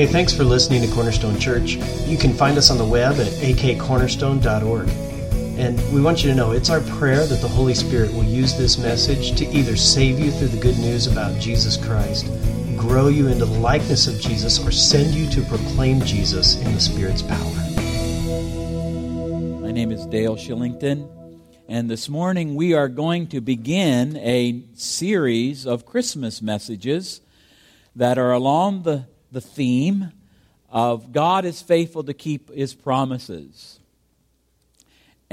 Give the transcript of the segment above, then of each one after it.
Hey, thanks for listening to Cornerstone Church. You can find us on the web at akcornerstone.org. And we want you to know it's our prayer that the Holy Spirit will use this message to either save you through the good news about Jesus Christ, grow you into the likeness of Jesus, or send you to proclaim Jesus in the Spirit's power. My name is Dale Shillington, and this morning we are going to begin a series of Christmas messages that are along the, the theme of God is faithful to keep his promises.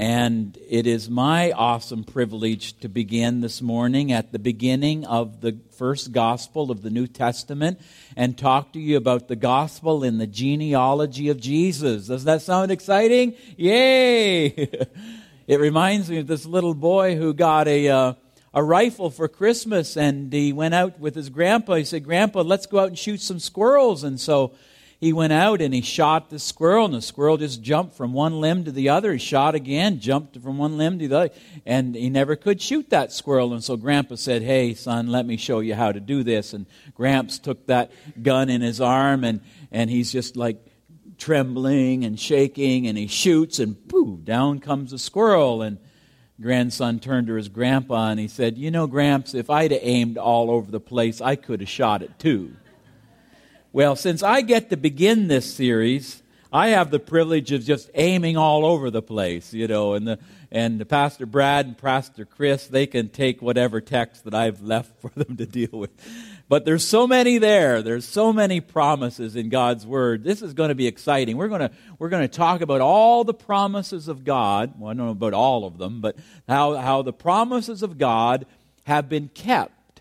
And it is my awesome privilege to begin this morning at the beginning of the first gospel of the New Testament and talk to you about the gospel in the genealogy of Jesus. Does that sound exciting? Yay! it reminds me of this little boy who got a, uh, a rifle for Christmas and he went out with his grandpa. He said, Grandpa, let's go out and shoot some squirrels. And so he went out and he shot the squirrel, and the squirrel just jumped from one limb to the other. He shot again, jumped from one limb to the other, and he never could shoot that squirrel. And so Grandpa said, Hey, son, let me show you how to do this. And Gramps took that gun in his arm, and, and he's just like trembling and shaking, and he shoots, and poof, down comes the squirrel. And grandson turned to his grandpa and he said, You know, Gramps, if I'd have aimed all over the place, I could have shot it too. Well, since I get to begin this series, I have the privilege of just aiming all over the place, you know, and the and the Pastor Brad and Pastor Chris, they can take whatever text that I've left for them to deal with. But there's so many there. There's so many promises in God's word. This is going to be exciting. We're going to we're going to talk about all the promises of God. Well, I don't know about all of them, but how how the promises of God have been kept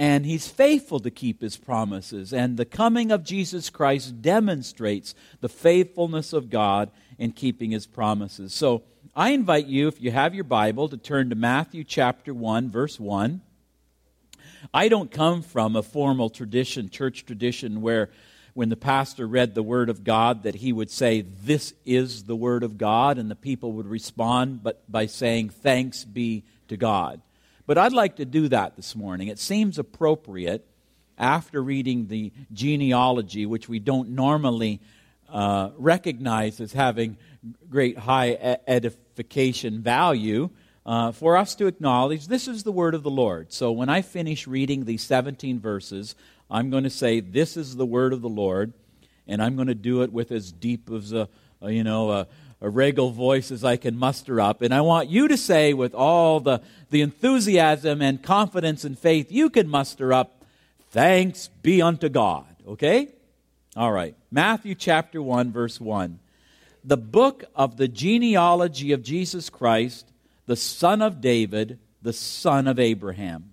and he's faithful to keep his promises. And the coming of Jesus Christ demonstrates the faithfulness of God in keeping his promises. So I invite you, if you have your Bible, to turn to Matthew chapter 1, verse 1. I don't come from a formal tradition, church tradition, where when the pastor read the word of God that he would say, This is the word of God, and the people would respond but by saying, Thanks be to God. But I'd like to do that this morning. It seems appropriate after reading the genealogy, which we don't normally uh, recognize as having great high edification value, uh, for us to acknowledge this is the word of the Lord. So when I finish reading these 17 verses, I'm going to say, This is the word of the Lord, and I'm going to do it with as deep as a, a you know, a, a regal voice as I can muster up. And I want you to say, with all the, the enthusiasm and confidence and faith you can muster up, thanks be unto God. Okay? All right. Matthew chapter 1, verse 1. The book of the genealogy of Jesus Christ, the son of David, the son of Abraham.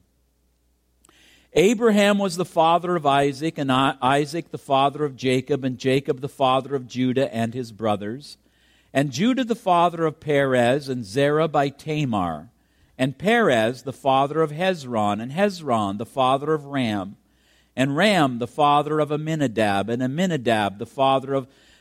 Abraham was the father of Isaac, and Isaac the father of Jacob, and Jacob the father of Judah and his brothers and Judah the father of Perez, and Zerah by Tamar, and Perez the father of Hezron, and Hezron the father of Ram, and Ram the father of Amminadab, and Amminadab the father of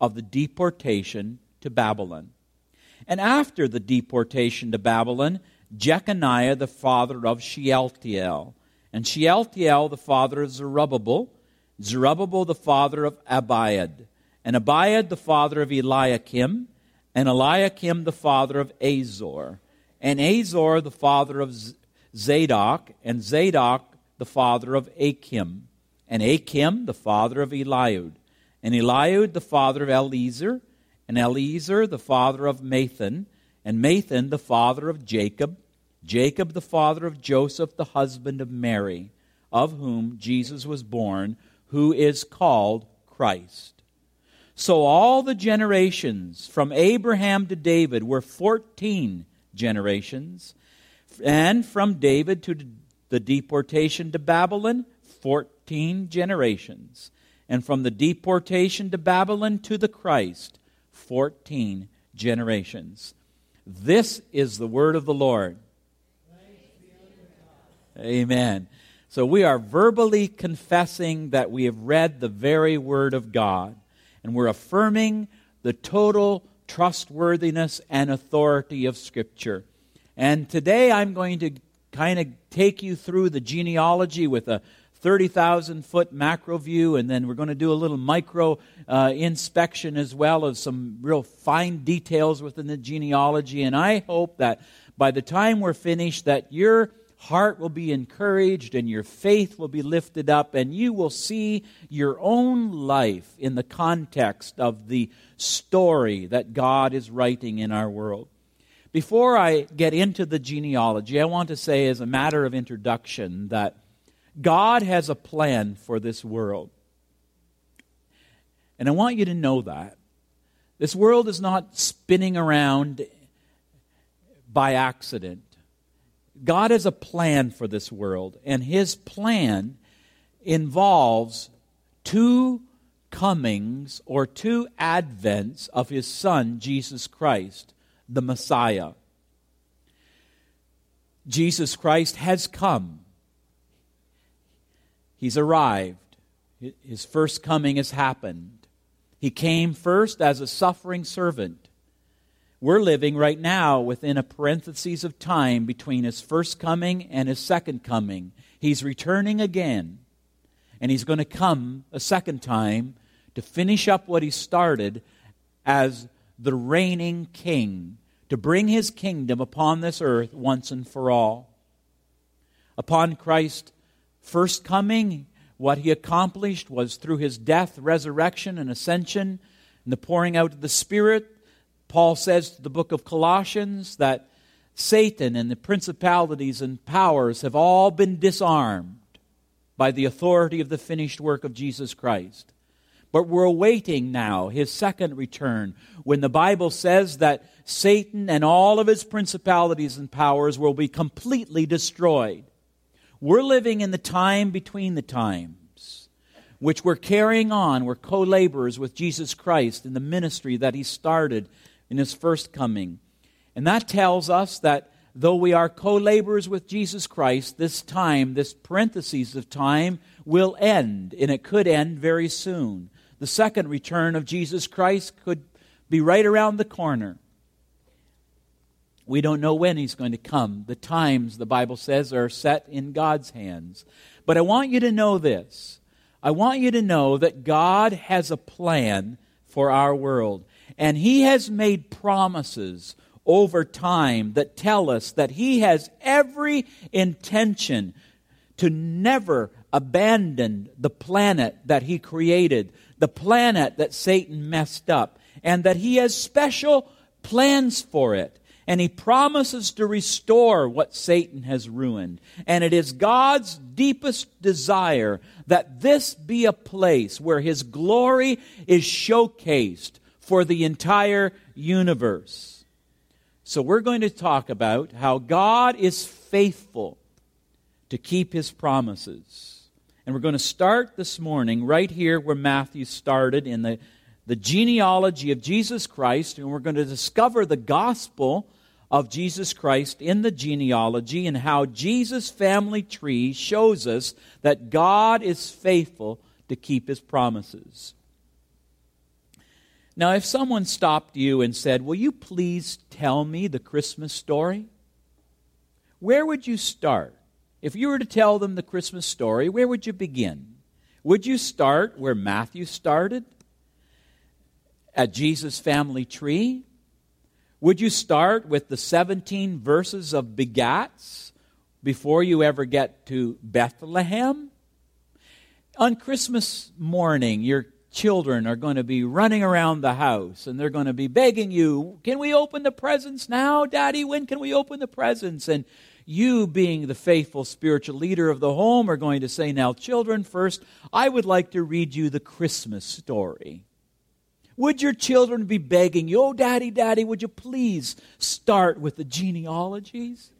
of the deportation to Babylon. And after the deportation to Babylon, Jeconiah the father of Shealtiel, and Shealtiel the father of Zerubbabel, Zerubbabel the father of Abiud, and Abiud the father of Eliakim, and Eliakim the father of Azor, and Azor the father of Zadok, and Zadok the father of Achim, and Achim the father of Eliud, and Eliud the father of Eleazar, and Eleazar the father of Matthan, and Matthan the father of Jacob, Jacob the father of Joseph the husband of Mary, of whom Jesus was born, who is called Christ. So all the generations from Abraham to David were 14 generations, and from David to the deportation to Babylon, 14 generations and from the deportation to Babylon to the Christ, 14 generations. This is the word of the Lord. Amen. So we are verbally confessing that we have read the very word of God, and we're affirming the total trustworthiness and authority of Scripture. And today I'm going to kind of take you through the genealogy with a 30,000 foot macro view, and then we're going to do a little micro uh, inspection as well of some real fine details within the genealogy. And I hope that by the time we're finished, that your heart will be encouraged and your faith will be lifted up, and you will see your own life in the context of the story that God is writing in our world. Before I get into the genealogy, I want to say, as a matter of introduction, that God has a plan for this world. And I want you to know that. This world is not spinning around by accident. God has a plan for this world, and his plan involves two comings or two advents of his son, Jesus Christ, the Messiah. Jesus Christ has come. He's arrived. His first coming has happened. He came first as a suffering servant. We're living right now within a parenthesis of time between his first coming and his second coming. He's returning again, and he's going to come a second time to finish up what he started as the reigning king, to bring his kingdom upon this earth once and for all. Upon Christ first coming, what he accomplished was through his death, resurrection, and ascension, and the pouring out of the Spirit. Paul says to the book of Colossians that Satan and the principalities and powers have all been disarmed by the authority of the finished work of Jesus Christ. But we're awaiting now his second return when the Bible says that Satan and all of his principalities and powers will be completely destroyed. We're living in the time between the times, which we're carrying on. We're co laborers with Jesus Christ in the ministry that He started in His first coming. And that tells us that though we are co laborers with Jesus Christ, this time, this parenthesis of time, will end, and it could end very soon. The second return of Jesus Christ could be right around the corner. We don't know when he's going to come. The times, the Bible says, are set in God's hands. But I want you to know this. I want you to know that God has a plan for our world. And he has made promises over time that tell us that he has every intention to never abandon the planet that he created, the planet that Satan messed up, and that he has special plans for it and he promises to restore what Satan has ruined. And it is God's deepest desire that this be a place where his glory is showcased for the entire universe. So we're going to talk about how God is faithful to keep his promises. And we're going to start this morning right here where Matthew started in the, the genealogy of Jesus Christ, and we're going to discover the gospel of Jesus Christ in the genealogy and how Jesus' family tree shows us that God is faithful to keep his promises. Now, if someone stopped you and said, Will you please tell me the Christmas story? Where would you start? If you were to tell them the Christmas story, where would you begin? Would you start where Matthew started? At Jesus' family tree? Would you start with the 17 verses of begats before you ever get to Bethlehem? On Christmas morning, your children are going to be running around the house and they're going to be begging you, Can we open the presents now, Daddy? When can we open the presents? And you, being the faithful spiritual leader of the home, are going to say, Now, children, first, I would like to read you the Christmas story. Would your children be begging you, Oh, Daddy, Daddy, would you please start with the genealogies?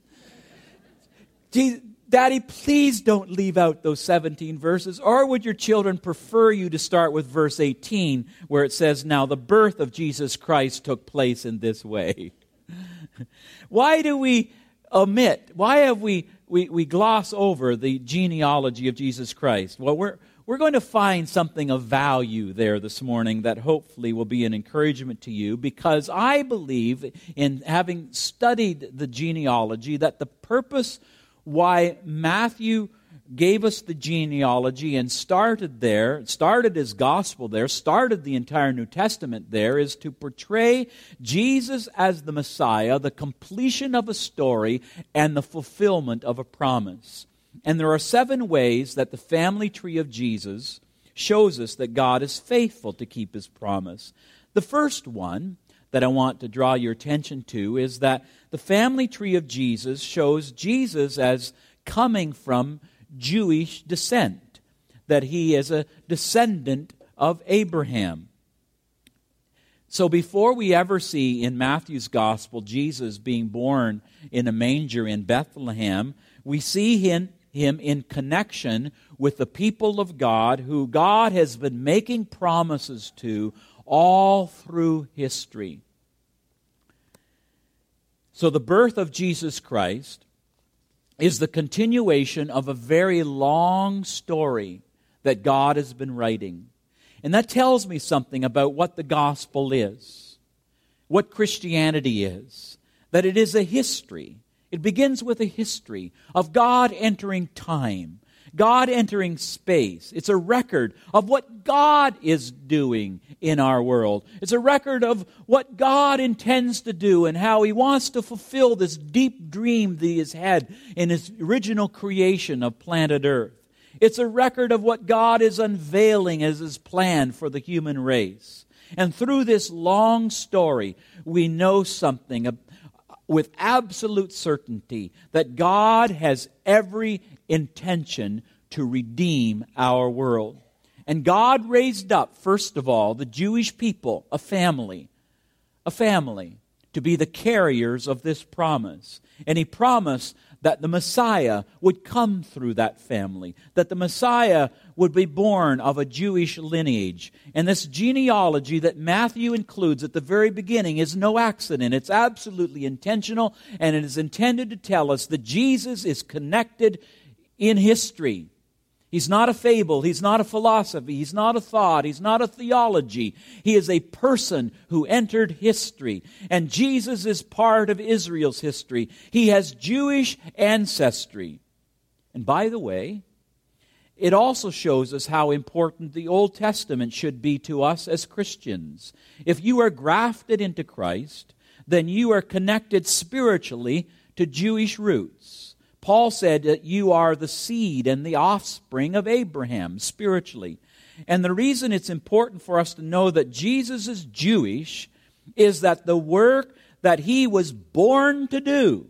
Daddy, please don't leave out those 17 verses. Or would your children prefer you to start with verse 18, where it says, Now the birth of Jesus Christ took place in this way? Why do we omit? Why have we, we, we gloss over the genealogy of Jesus Christ? Well, we're, we're going to find something of value there this morning that hopefully will be an encouragement to you because I believe, in having studied the genealogy, that the purpose why Matthew gave us the genealogy and started there, started his gospel there, started the entire New Testament there, is to portray Jesus as the Messiah, the completion of a story, and the fulfillment of a promise. And there are seven ways that the family tree of Jesus shows us that God is faithful to keep his promise. The first one that I want to draw your attention to is that the family tree of Jesus shows Jesus as coming from Jewish descent, that he is a descendant of Abraham. So before we ever see in Matthew's gospel Jesus being born in a manger in Bethlehem, we see him, him in connection with the people of God who God has been making promises to all through history. So, the birth of Jesus Christ is the continuation of a very long story that God has been writing. And that tells me something about what the gospel is, what Christianity is, that it is a history. It begins with a history of God entering time, God entering space. It's a record of what God is doing in our world. It's a record of what God intends to do and how He wants to fulfill this deep dream that He has had in His original creation of planet Earth. It's a record of what God is unveiling as His plan for the human race. And through this long story, we know something with absolute certainty that God has every intention to redeem our world. And God raised up, first of all, the Jewish people, a family, a family, to be the carriers of this promise. And He promised that the Messiah would come through that family, that the Messiah would be born of a Jewish lineage. And this genealogy that Matthew includes at the very beginning is no accident. It's absolutely intentional, and it is intended to tell us that Jesus is connected in history He's not a fable. He's not a philosophy. He's not a thought. He's not a theology. He is a person who entered history. And Jesus is part of Israel's history. He has Jewish ancestry. And by the way, it also shows us how important the Old Testament should be to us as Christians. If you are grafted into Christ, then you are connected spiritually to Jewish roots. Paul said that you are the seed and the offspring of Abraham spiritually. And the reason it's important for us to know that Jesus is Jewish is that the work that he was born to do.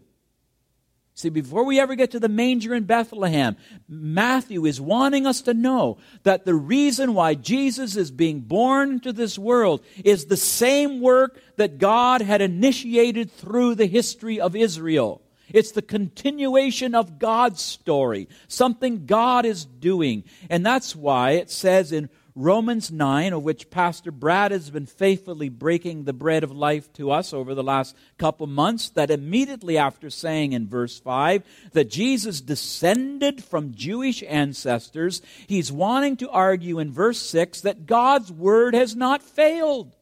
See, before we ever get to the manger in Bethlehem, Matthew is wanting us to know that the reason why Jesus is being born into this world is the same work that God had initiated through the history of Israel. It's the continuation of God's story, something God is doing. And that's why it says in Romans 9, of which Pastor Brad has been faithfully breaking the bread of life to us over the last couple months, that immediately after saying in verse 5 that Jesus descended from Jewish ancestors, he's wanting to argue in verse 6 that God's word has not failed.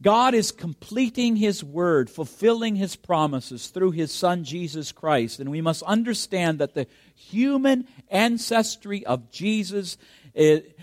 God is completing His word, fulfilling His promises through His Son Jesus Christ. And we must understand that the human ancestry of Jesus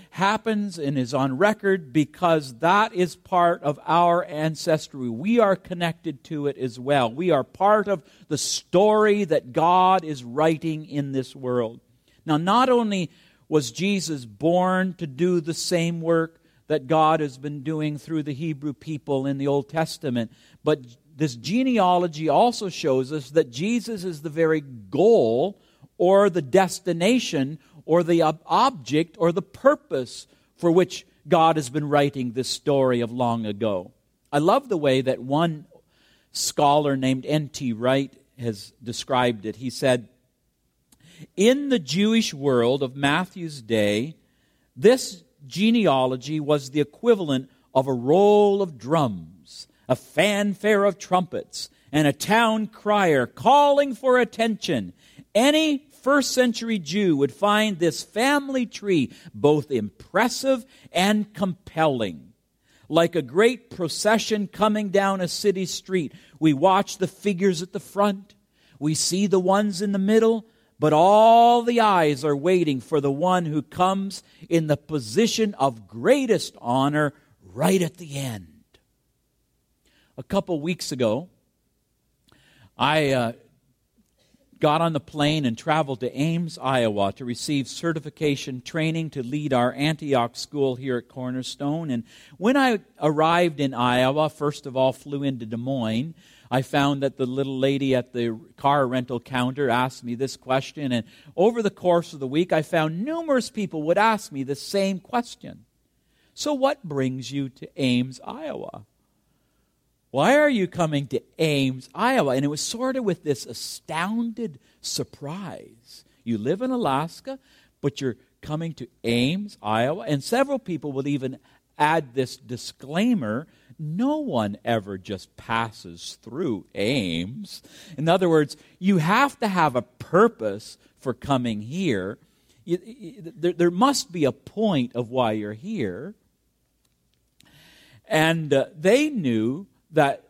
happens and is on record because that is part of our ancestry. We are connected to it as well. We are part of the story that God is writing in this world. Now, not only was Jesus born to do the same work that God has been doing through the Hebrew people in the Old Testament. But this genealogy also shows us that Jesus is the very goal or the destination or the object or the purpose for which God has been writing this story of long ago. I love the way that one scholar named N.T. Wright has described it. He said, In the Jewish world of Matthew's day, this genealogy was the equivalent of a roll of drums, a fanfare of trumpets, and a town crier calling for attention. Any first century Jew would find this family tree both impressive and compelling. Like a great procession coming down a city street, we watch the figures at the front, we see the ones in the middle, but all the eyes are waiting for the one who comes in the position of greatest honor right at the end. A couple weeks ago, I uh, got on the plane and traveled to Ames, Iowa to receive certification training to lead our Antioch school here at Cornerstone. And when I arrived in Iowa, first of all, flew into Des Moines. I found that the little lady at the car rental counter asked me this question, and over the course of the week, I found numerous people would ask me the same question. So, what brings you to Ames, Iowa? Why are you coming to Ames, Iowa? And it was sort of with this astounded surprise. You live in Alaska, but you're coming to Ames, Iowa. And several people would even add this disclaimer no one ever just passes through Ames. In other words, you have to have a purpose for coming here. You, you, there, there, must be a point of why you're here. And uh, they knew that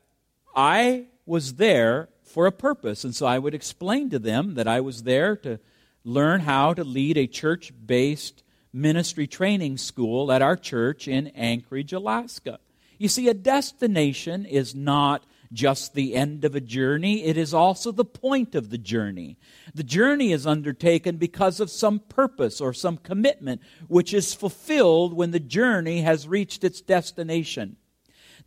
I was there for a purpose. And so I would explain to them that I was there to learn how to lead a church based ministry training school at our church in Anchorage, Alaska. You see, a destination is not just the end of a journey, it is also the point of the journey. The journey is undertaken because of some purpose or some commitment which is fulfilled when the journey has reached its destination.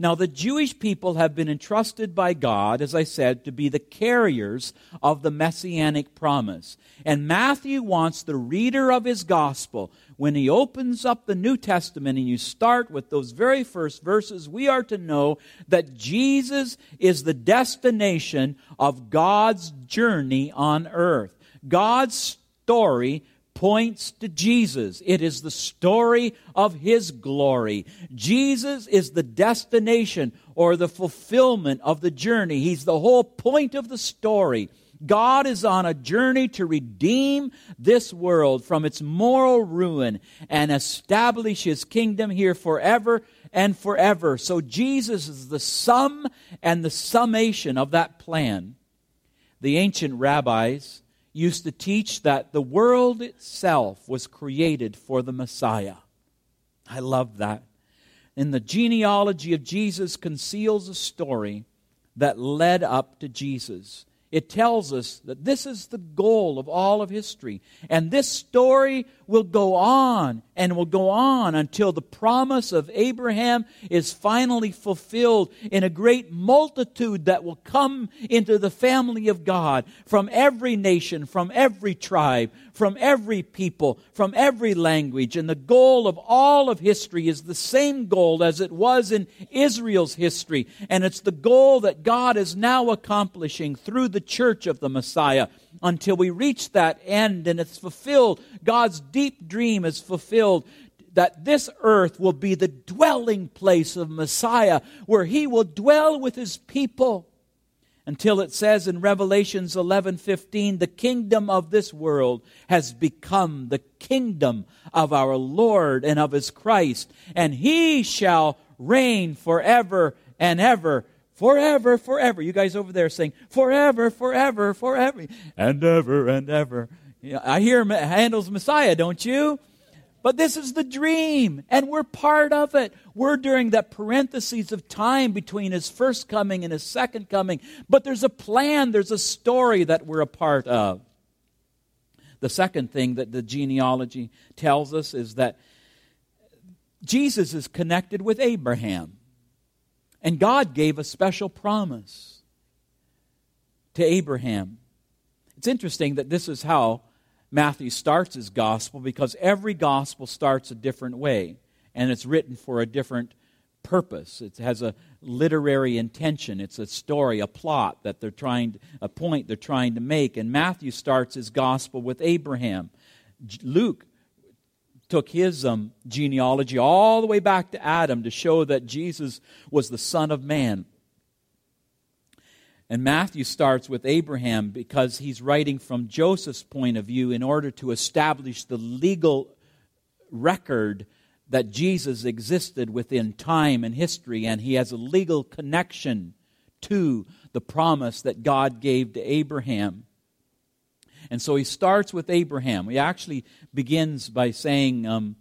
Now, the Jewish people have been entrusted by God, as I said, to be the carriers of the messianic promise. And Matthew wants the reader of his gospel, when he opens up the New Testament and you start with those very first verses, we are to know that Jesus is the destination of God's journey on earth. God's story points to Jesus. It is the story of His glory. Jesus is the destination or the fulfillment of the journey. He's the whole point of the story. God is on a journey to redeem this world from its moral ruin and establish His kingdom here forever and forever. So Jesus is the sum and the summation of that plan. The ancient rabbis used to teach that the world itself was created for the Messiah. I love that. And the genealogy of Jesus conceals a story that led up to Jesus. It tells us that this is the goal of all of history. And this story will go on and will go on until the promise of Abraham is finally fulfilled in a great multitude that will come into the family of God from every nation, from every tribe, from every people, from every language. And the goal of all of history is the same goal as it was in Israel's history. And it's the goal that God is now accomplishing through the church of the Messiah until we reach that end and it's fulfilled. God's deep dream is fulfilled that this earth will be the dwelling place of Messiah, where he will dwell with his people. Until it says in Revelations 11:15, the kingdom of this world has become the kingdom of our Lord and of his Christ, and he shall reign forever and ever forever, forever. You guys over there saying, forever, forever, forever, and ever and ever. I hear Handel's Messiah, don't you? But this is the dream, and we're part of it. We're during that parentheses of time between his first coming and his second coming. But there's a plan, there's a story that we're a part of. The second thing that the genealogy tells us is that Jesus is connected with Abraham. And God gave a special promise to Abraham. It's interesting that this is how Matthew starts his gospel because every gospel starts a different way and it's written for a different purpose. It has a literary intention. It's a story, a plot that they're trying, a point they're trying to make. And Matthew starts his gospel with Abraham. Luke took his um, genealogy all the way back to Adam to show that Jesus was the Son of Man. And Matthew starts with Abraham because he's writing from Joseph's point of view in order to establish the legal record that Jesus existed within time and history, and he has a legal connection to the promise that God gave to Abraham. And so he starts with Abraham. He actually begins by saying um,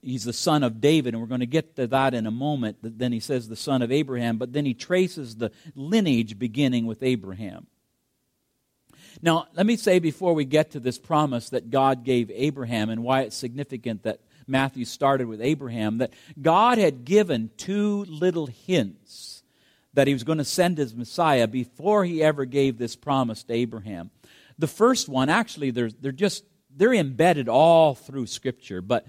he's the son of David, and we're going to get to that in a moment. Then he says the son of Abraham, but then he traces the lineage beginning with Abraham. Now, let me say before we get to this promise that God gave Abraham and why it's significant that Matthew started with Abraham that God had given two little hints that he was going to send his Messiah before he ever gave this promise to Abraham. The first one, actually, they're, they're just they're embedded all through Scripture, but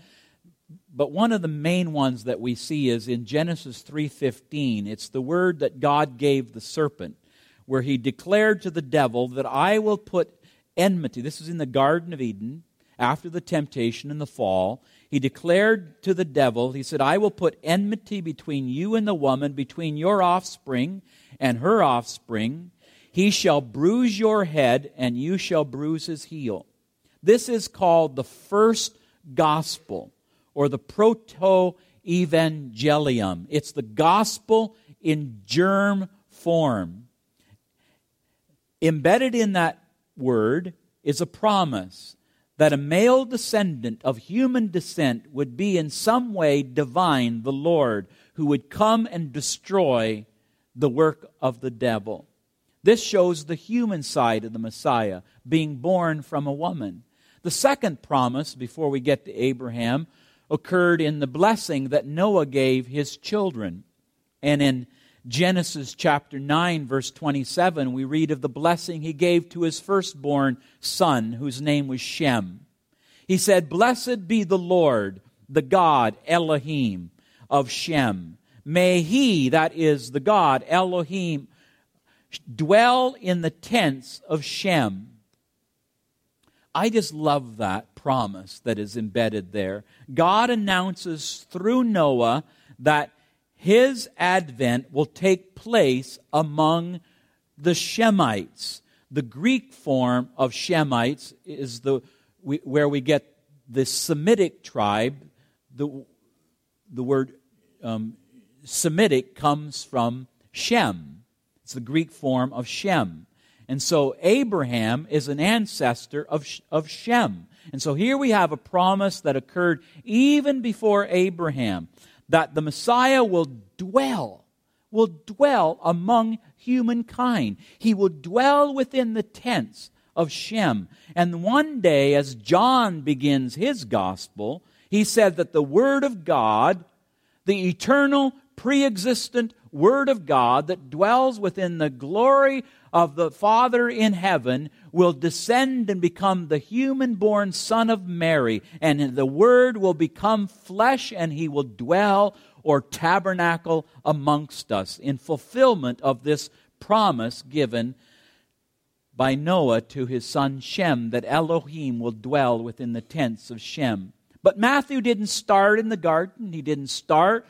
but one of the main ones that we see is in Genesis 3:15. It's the word that God gave the serpent, where he declared to the devil that I will put enmity. This is in the Garden of Eden after the temptation and the fall. He declared to the devil, he said, I will put enmity between you and the woman, between your offspring and her offspring. He shall bruise your head, and you shall bruise his heel. This is called the first gospel or the proto evangelium. It's the gospel in germ form. Embedded in that word is a promise that a male descendant of human descent would be in some way divine, the Lord, who would come and destroy the work of the devil. This shows the human side of the Messiah, being born from a woman. The second promise, before we get to Abraham, occurred in the blessing that Noah gave his children. And in Genesis chapter 9, verse 27, we read of the blessing he gave to his firstborn son, whose name was Shem. He said, Blessed be the Lord, the God Elohim of Shem. May he, that is the God Elohim, dwell in the tents of Shem. I just love that promise that is embedded there. God announces through Noah that his advent will take place among the Shemites. The Greek form of Shemites is the where we get the Semitic tribe. The, the word um, Semitic comes from Shem. It's the Greek form of Shem. And so Abraham is an ancestor of, of Shem. And so here we have a promise that occurred even before Abraham that the Messiah will dwell, will dwell among humankind. He will dwell within the tents of Shem. And one day, as John begins his gospel, he said that the Word of God, the eternal, pre existent Word of God that dwells within the glory of the Father in heaven will descend and become the human born Son of Mary, and the Word will become flesh and he will dwell or tabernacle amongst us in fulfillment of this promise given by Noah to his son Shem that Elohim will dwell within the tents of Shem. But Matthew didn't start in the garden, he didn't start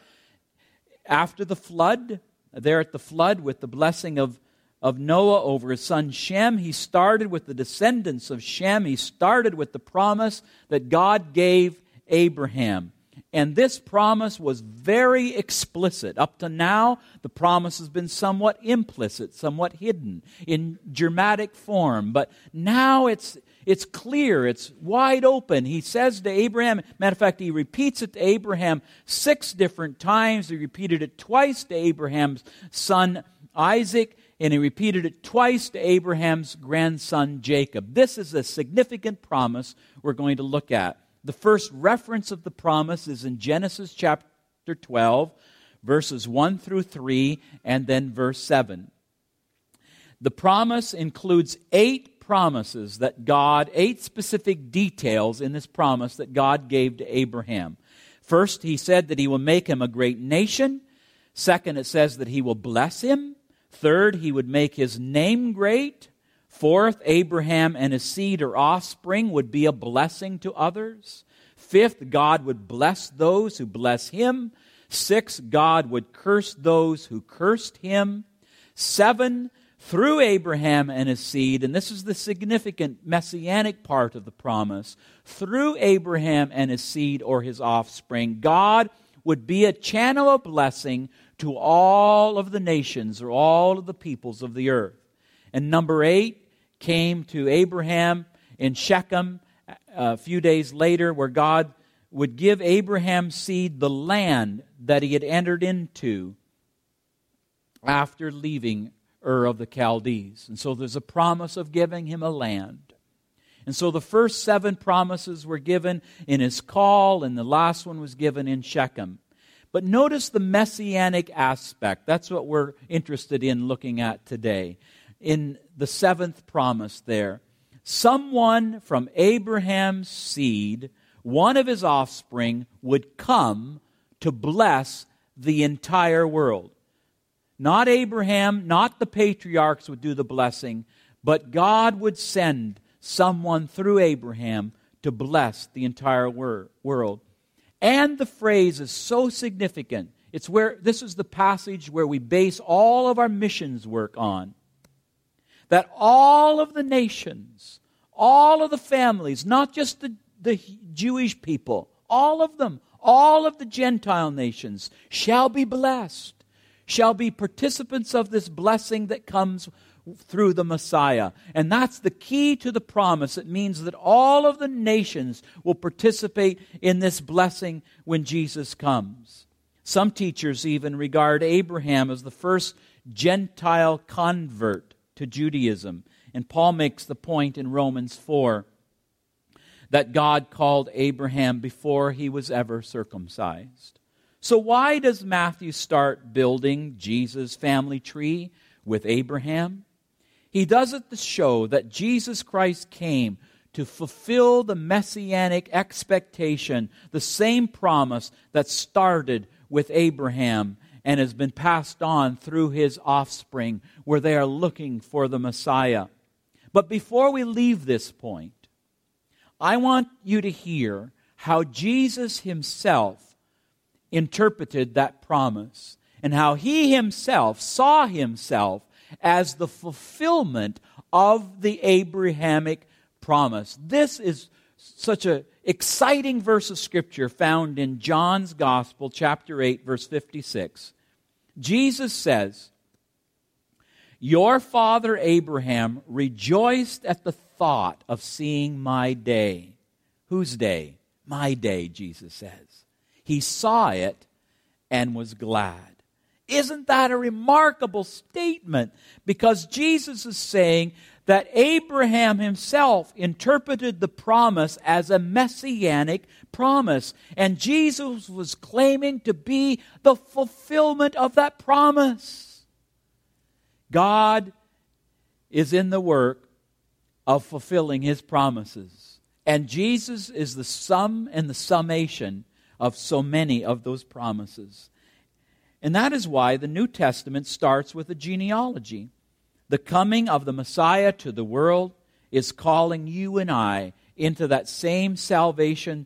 after the flood, there at the flood with the blessing of, of Noah over his son Shem. He started with the descendants of Shem. He started with the promise that God gave Abraham. And this promise was very explicit. Up to now, the promise has been somewhat implicit, somewhat hidden in dramatic form. But now it's, it's clear, it's wide open. He says to Abraham, matter of fact, he repeats it to Abraham six different times. He repeated it twice to Abraham's son Isaac and he repeated it twice to Abraham's grandson Jacob. This is a significant promise we're going to look at. The first reference of the promise is in Genesis chapter 12, verses 1 through 3, and then verse 7. The promise includes eight promises that God, eight specific details in this promise that God gave to Abraham. First, he said that he will make him a great nation. Second, it says that he will bless him. Third, he would make his name great. Fourth, Abraham and his seed or offspring would be a blessing to others. Fifth, God would bless those who bless him. Six, God would curse those who cursed him. Seven, through Abraham and his seed, and this is the significant messianic part of the promise, through Abraham and his seed or his offspring, God would be a channel of blessing to all of the nations or all of the peoples of the earth. And number eight came to Abraham in Shechem uh, a few days later, where God would give Abraham's seed the land that he had entered into after leaving Ur of the Chaldees. And so there's a promise of giving him a land. And so the first seven promises were given in his call, and the last one was given in Shechem. But notice the messianic aspect. That's what we're interested in looking at today. In the seventh promise, there, someone from Abraham's seed, one of his offspring, would come to bless the entire world. Not Abraham, not the patriarchs would do the blessing, but God would send someone through Abraham to bless the entire wor- world. And the phrase is so significant. It's where this is the passage where we base all of our missions work on. That all of the nations, all of the families, not just the, the Jewish people, all of them, all of the Gentile nations shall be blessed shall be participants of this blessing that comes through the Messiah. And that's the key to the promise. It means that all of the nations will participate in this blessing when Jesus comes. Some teachers even regard Abraham as the first Gentile convert to Judaism. And Paul makes the point in Romans 4 that God called Abraham before he was ever circumcised. So, why does Matthew start building Jesus' family tree with Abraham? He does it to show that Jesus Christ came to fulfill the messianic expectation, the same promise that started with Abraham and has been passed on through his offspring, where they are looking for the Messiah. But before we leave this point, I want you to hear how Jesus himself interpreted that promise and how he himself saw himself as the fulfillment of the Abrahamic promise. This is such an exciting verse of scripture found in John's Gospel, chapter 8, verse 56. Jesus says, Your father Abraham rejoiced at the thought of seeing my day. Whose day? My day, Jesus says. He saw it and was glad. Isn't that a remarkable statement? Because Jesus is saying that Abraham himself interpreted the promise as a messianic promise. And Jesus was claiming to be the fulfillment of that promise. God is in the work of fulfilling his promises. And Jesus is the sum and the summation of so many of those promises. And that is why the New Testament starts with a genealogy. The coming of the Messiah to the world is calling you and I into that same salvation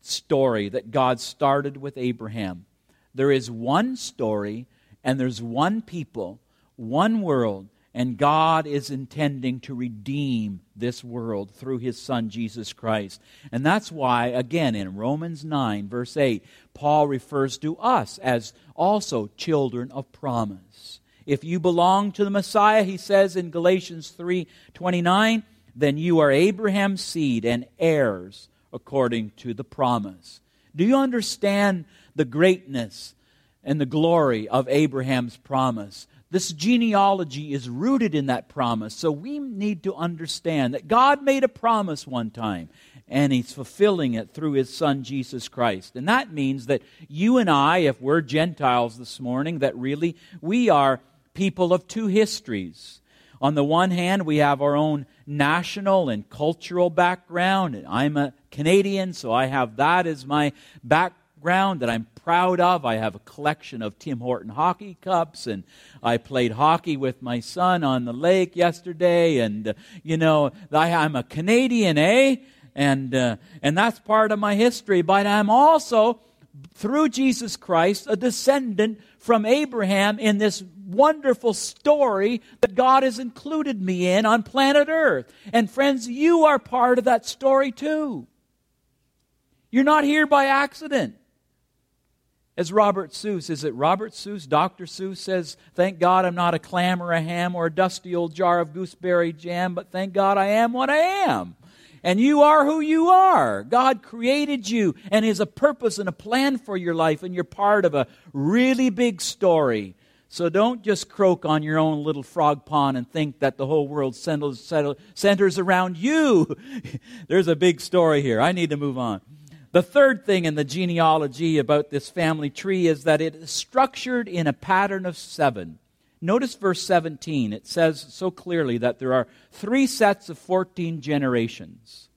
story that God started with Abraham. There is one story, and there's one people, one world, and God is intending to redeem this world through his son Jesus Christ. And that's why, again, in Romans 9, verse 8, Paul refers to us as also children of promise. If you belong to the Messiah, he says in Galatians 3 29, then you are Abraham's seed and heirs according to the promise. Do you understand the greatness and the glory of Abraham's promise? This genealogy is rooted in that promise. So we need to understand that God made a promise one time, and He's fulfilling it through His Son, Jesus Christ. And that means that you and I, if we're Gentiles this morning, that really we are people of two histories. On the one hand, we have our own national and cultural background. I'm a Canadian, so I have that as my background that I'm proud of. I have a collection of Tim Horton hockey cups, and I played hockey with my son on the lake yesterday. And, uh, you know, I, I'm a Canadian, eh? And, uh, and that's part of my history. But I'm also, through Jesus Christ, a descendant from Abraham in this wonderful story that God has included me in on planet Earth. And friends, you are part of that story too. You're not here by accident. As Robert Seuss, is it Robert Seuss, Dr. Seuss says, Thank God I'm not a clam or a ham or a dusty old jar of gooseberry jam, but thank God I am what I am. And you are who you are. God created you and has a purpose and a plan for your life, and you're part of a really big story. So don't just croak on your own little frog pond and think that the whole world centers around you. There's a big story here. I need to move on. The third thing in the genealogy about this family tree is that it is structured in a pattern of seven. Notice verse 17. It says so clearly that there are three sets of 14 generations.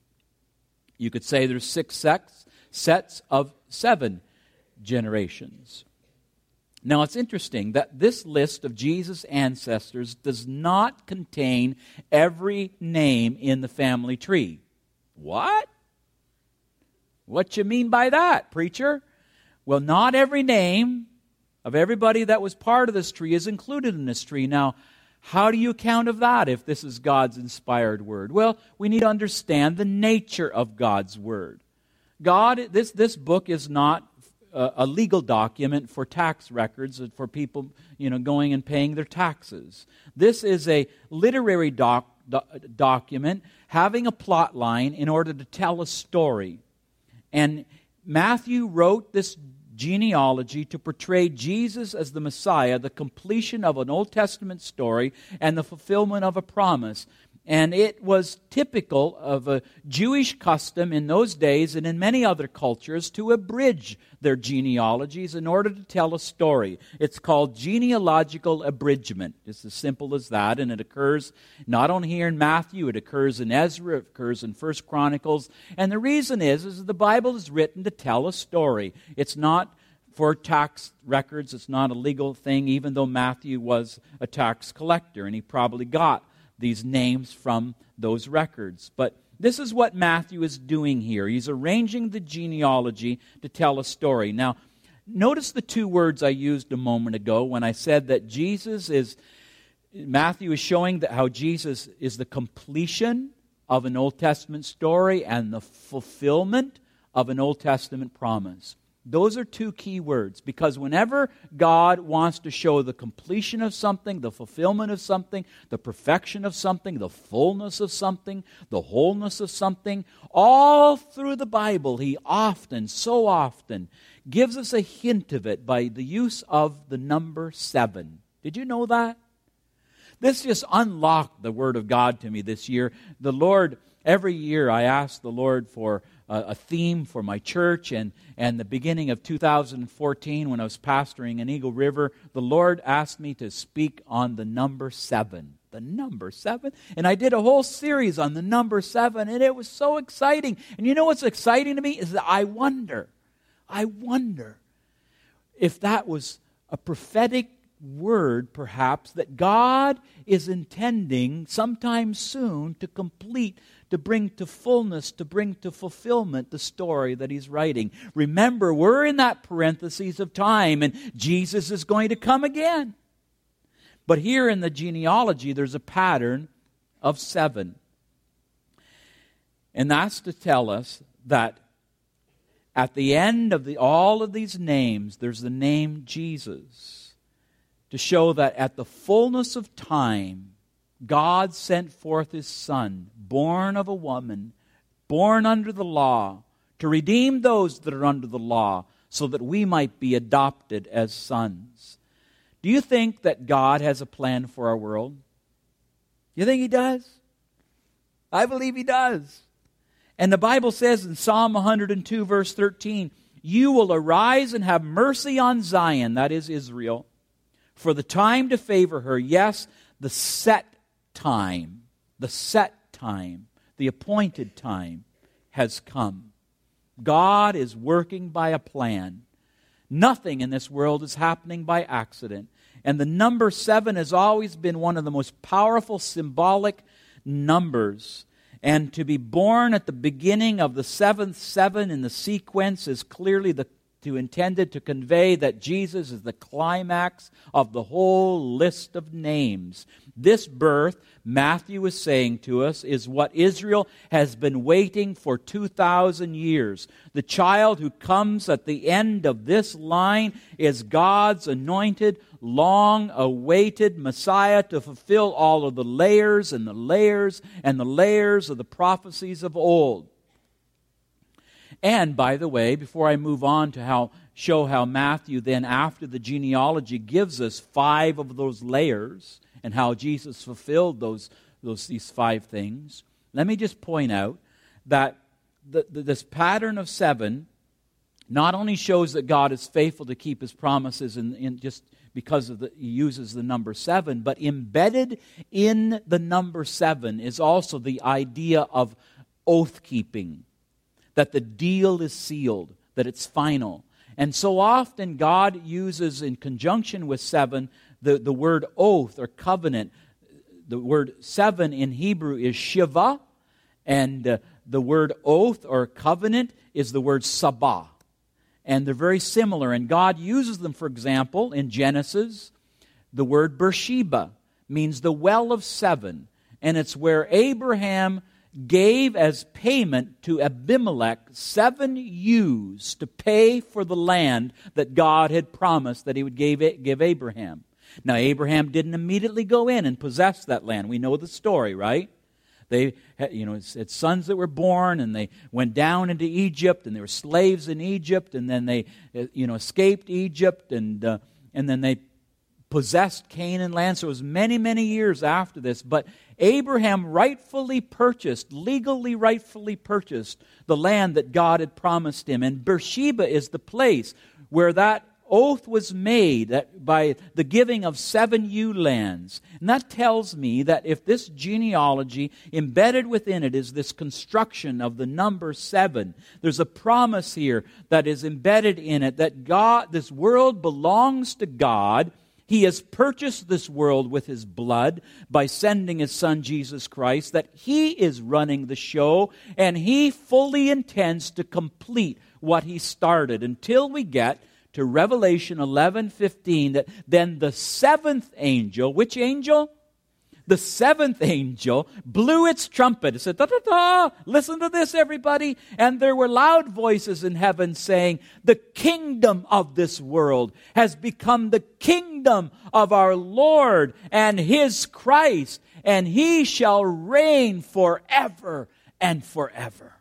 You could say there's six sets, sets of seven generations. Now, it's interesting that this list of Jesus' ancestors does not contain every name in the family tree. What? What you mean by that, preacher? Well, not every name of everybody that was part of this tree is included in this tree. Now, how do you account of that if this is God's inspired word? Well, we need to understand the nature of God's word. God, this, this book is not uh, a, legal document for tax records for people, you know, going and paying their taxes. This is a literary doc, do, document having a plot line in order to tell a story. And Matthew wrote this genealogy to portray Jesus as the Messiah, the completion of an Old Testament story, and the fulfillment of a promise. And it was typical of a Jewish custom in those days and in many other cultures to abridge their genealogies in order to tell a story. It's called genealogical abridgment. It's as simple as that, and it occurs not only here in Matthew, it occurs in Ezra, it occurs in First Chronicles. And the reason is, is the Bible is written to tell a story. It's not for tax records, it's not a legal thing, even though Matthew was a tax collector, and he probably got these names from those records. But this is what Matthew is doing here. He's arranging the genealogy to tell a story. Now, notice the two words I used a moment ago when I said that Jesus is, Matthew is showing that how Jesus is the completion of an Old Testament story and the fulfillment of an Old Testament promise. Those are two key words because whenever God wants to show the completion of something, the fulfillment of something, the perfection of something, the fullness of something, the wholeness of something, all through the Bible, He often, so often, gives us a hint of it by the use of the number seven. Did you know that? This just unlocked the Word of God to me this year. The Lord, every year I ask the Lord for a, theme for my church. And, and the beginning of 2014, when I was pastoring in Eagle River, the Lord asked me to speak on the number seven. The number seven. And I did a whole series on the number seven, and it was so exciting. And you know what's exciting to me is that I wonder, I wonder if that was a prophetic word, perhaps, that God is intending sometime soon to complete to bring to fullness, to bring to fulfillment the story that he's writing. Remember, we're in that parenthesis of time, and Jesus is going to come again. But here in the genealogy, there's a pattern of seven. And that's to tell us that at the end of the, all of these names, there's the name Jesus to show that at the fullness of time, God sent forth his Son, born of a woman, born under the law, to redeem those that are under the law, so that we might be adopted as sons. Do you think that God has a plan for our world? You think He does? I believe He does. And the Bible says in Psalm 102, verse 13, You will arise and have mercy on Zion, that is Israel, for the time to favor her. Yes, the set time, the set time, the appointed time has come. God is working by a plan. Nothing in this world is happening by accident. And the number seven has always been one of the most powerful symbolic numbers. And to be born at the beginning of the seventh seven in the sequence is clearly the to intended to convey that Jesus is the climax of the whole list of names. This birth, Matthew is saying to us, is what Israel has been waiting for 2,000 years. The child who comes at the end of this line is God's anointed, long awaited Messiah to fulfill all of the layers and the layers and the layers of the prophecies of old. And by the way, before I move on to how show how Matthew then after the genealogy gives us five of those layers and how Jesus fulfilled those, those these five things, let me just point out that the, the, this pattern of seven not only shows that God is faithful to keep his promises in, in just because of the, he uses the number seven, but embedded in the number seven is also the idea of oath keeping that the deal is sealed, that it's final. And so often God uses, in conjunction with seven, the, the word oath or covenant. The word seven in Hebrew is shiva, and uh, the word oath or covenant is the word sabah. And they're very similar. And God uses them, for example, in Genesis, the word Beersheba means the well of seven. And it's where Abraham gave as payment to Abimelech seven ewes to pay for the land that God had promised that he would give, give Abraham. Now, Abraham didn't immediately go in and possess that land. We know the story, right? They, had, you know, it's, sons that were born, and they went down into Egypt, and they were slaves in Egypt, and then they, you know, escaped Egypt, and uh, and then they possessed Canaan land. So it was many, many years after this. But Abraham rightfully purchased, legally rightfully purchased the land that God had promised him. And Beersheba is the place where that oath was made that by the giving of seven ewe lands. And that tells me that if this genealogy, embedded within it, is this construction of the number seven, there's a promise here that is embedded in it that God, this world belongs to God he has purchased this world with his blood by sending his son Jesus Christ, that he is running the show, and he fully intends to complete what he started until we get to Revelation 11:15 that then the seventh angel, which angel? The seventh angel blew its trumpet. It said, da, da, da, listen to this, everybody. And there were loud voices in heaven saying, the kingdom of this world has become the kingdom of our Lord and his Christ, and he shall reign forever and forever.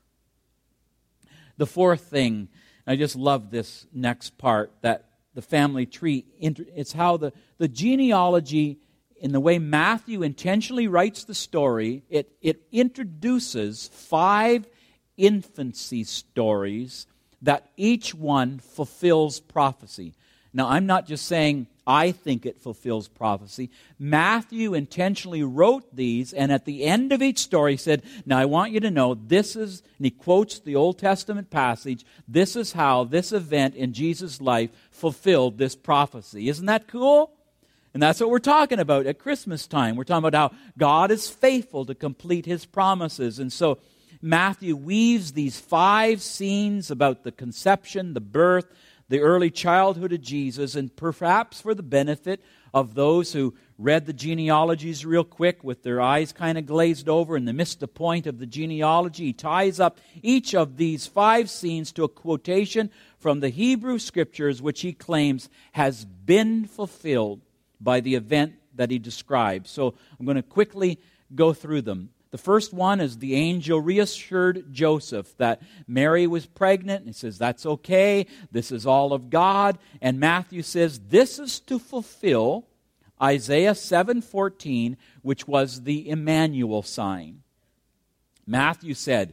The fourth thing, I just love this next part that the family tree, it's how the, the genealogy in the way Matthew intentionally writes the story, it, it introduces five infancy stories that each one fulfills prophecy. Now, I'm not just saying I think it fulfills prophecy. Matthew intentionally wrote these, and at the end of each story, he said, Now I want you to know this is, and he quotes the Old Testament passage, this is how this event in Jesus' life fulfilled this prophecy. Isn't that cool? And that's what we're talking about at Christmas time. We're talking about how God is faithful to complete his promises. And so Matthew weaves these five scenes about the conception, the birth, the early childhood of Jesus, and perhaps for the benefit of those who read the genealogies real quick with their eyes kind of glazed over and they missed the point of the genealogy, he ties up each of these five scenes to a quotation from the Hebrew scriptures, which he claims has been fulfilled by the event that he describes. So I'm going to quickly go through them. The first one is the angel reassured Joseph that Mary was pregnant. And he says, That's okay. This is all of God. And Matthew says, This is to fulfill Isaiah 7:14, which was the Emmanuel sign. Matthew said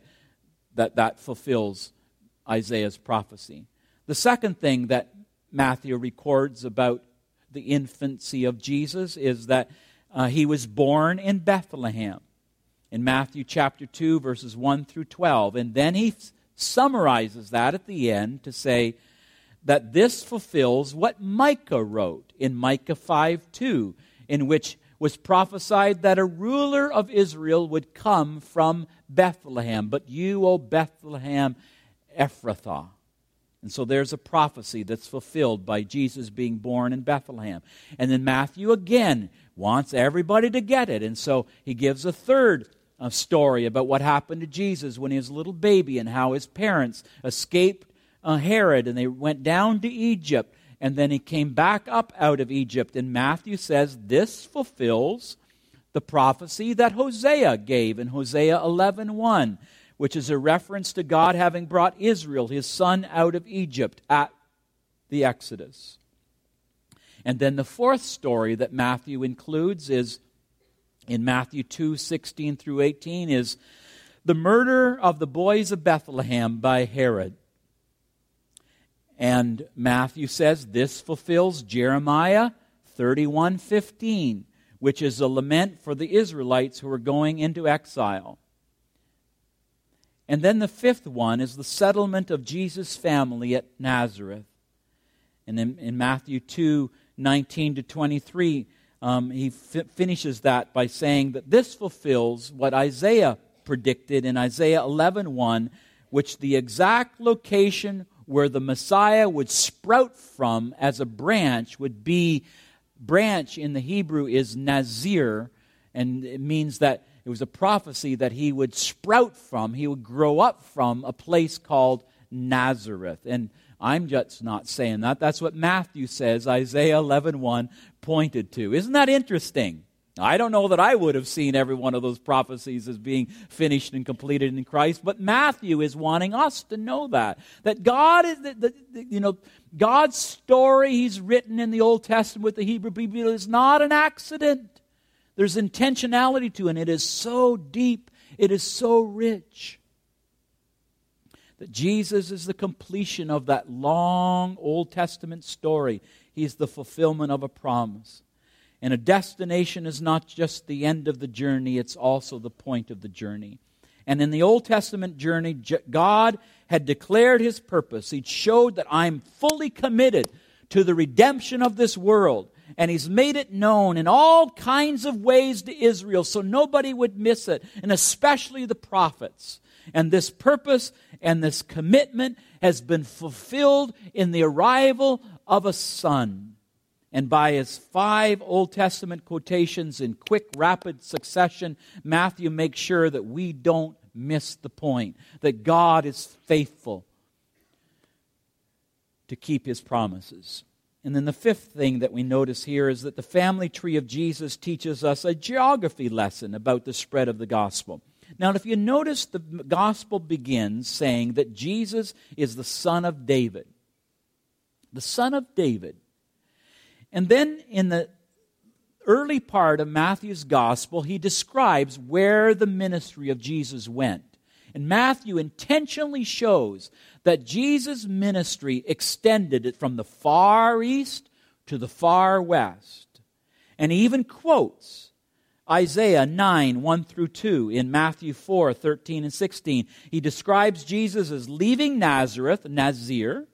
that that fulfills Isaiah's prophecy. The second thing that Matthew records about the infancy of Jesus is that uh, he was born in Bethlehem in Matthew chapter 2, verses 1 through 12. And then he summarizes that at the end to say that this fulfills what Micah wrote in Micah 5 2, in which was prophesied that a ruler of Israel would come from Bethlehem. But you, O Bethlehem Ephrathah. And so there's a prophecy that's fulfilled by Jesus being born in Bethlehem. And then Matthew again wants everybody to get it. And so he gives a third uh, story about what happened to Jesus when he was a little baby and how his parents escaped uh, Herod and they went down to Egypt. And then he came back up out of Egypt. And Matthew says this fulfills the prophecy that Hosea gave in Hosea 11:1. 1 which is a reference to God having brought Israel, his son, out of Egypt at the Exodus. And then the fourth story that Matthew includes is in Matthew 2 16 through 18 is the murder of the boys of Bethlehem by Herod. And Matthew says this fulfills Jeremiah 31 15, which is a lament for the Israelites who are going into exile. And then the fifth one is the settlement of Jesus' family at Nazareth. And in, in Matthew 2 19 to 23, um, he f- finishes that by saying that this fulfills what Isaiah predicted in Isaiah 11 1, which the exact location where the Messiah would sprout from as a branch would be branch in the Hebrew is Nazir, and it means that it was a prophecy that he would sprout from, he would grow up from a place called Nazareth. And I'm just not saying that. That's what Matthew says, Isaiah 11:1 pointed to. Isn't that interesting? I don't know that I would have seen every one of those prophecies as being finished and completed in Christ, but Matthew is wanting us to know that. That God is, the, the, the, you know, God's story he's written in the Old Testament with the Hebrew people is not an accident. There's intentionality to it, and it is so deep, it is so rich. That Jesus is the completion of that long Old Testament story. He's the fulfillment of a promise. And a destination is not just the end of the journey, it's also the point of the journey. And in the Old Testament journey, God had declared his purpose. He showed that I'm fully committed to the redemption of this world and he's made it known in all kinds of ways to Israel so nobody would miss it, and especially the prophets. And this purpose and this commitment has been fulfilled in the arrival of a son. And by his five Old Testament quotations in quick, rapid succession, Matthew makes sure that we don't miss the point that God is faithful to keep his promises. And then the fifth thing that we notice here is that the family tree of Jesus teaches us a geography lesson about the spread of the gospel. Now, if you notice, the gospel begins saying that Jesus is the son of David. The son of David. And then in the early part of Matthew's gospel, he describes where the ministry of Jesus went. And Matthew intentionally shows that Jesus' ministry extended from the far east to the far west. And he even quotes Isaiah 9, 1 through 2, in Matthew 4, 13 and 16. He describes Jesus as leaving Nazareth, Nazir,